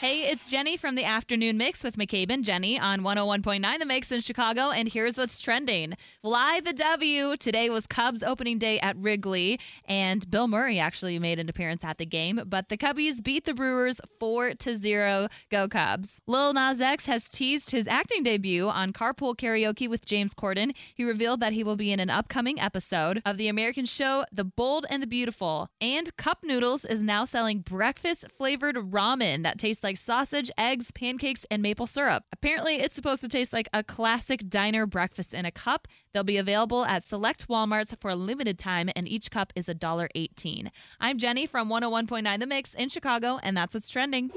Hey, it's Jenny from the Afternoon Mix with McCabe and Jenny on 101.9 The Mix in Chicago. And here's what's trending Fly the W. Today was Cubs opening day at Wrigley, and Bill Murray actually made an appearance at the game. But the Cubbies beat the Brewers 4 to 0. Go Cubs. Lil Nas X has teased his acting debut on Carpool Karaoke with James Corden. He revealed that he will be in an upcoming episode of the American show The Bold and the Beautiful. And Cup Noodles is now selling breakfast flavored ramen that tastes like sausage, eggs, pancakes, and maple syrup. Apparently, it's supposed to taste like a classic diner breakfast in a cup. They'll be available at select Walmarts for a limited time, and each cup is $1.18. I'm Jenny from 101.9 The Mix in Chicago, and that's what's trending.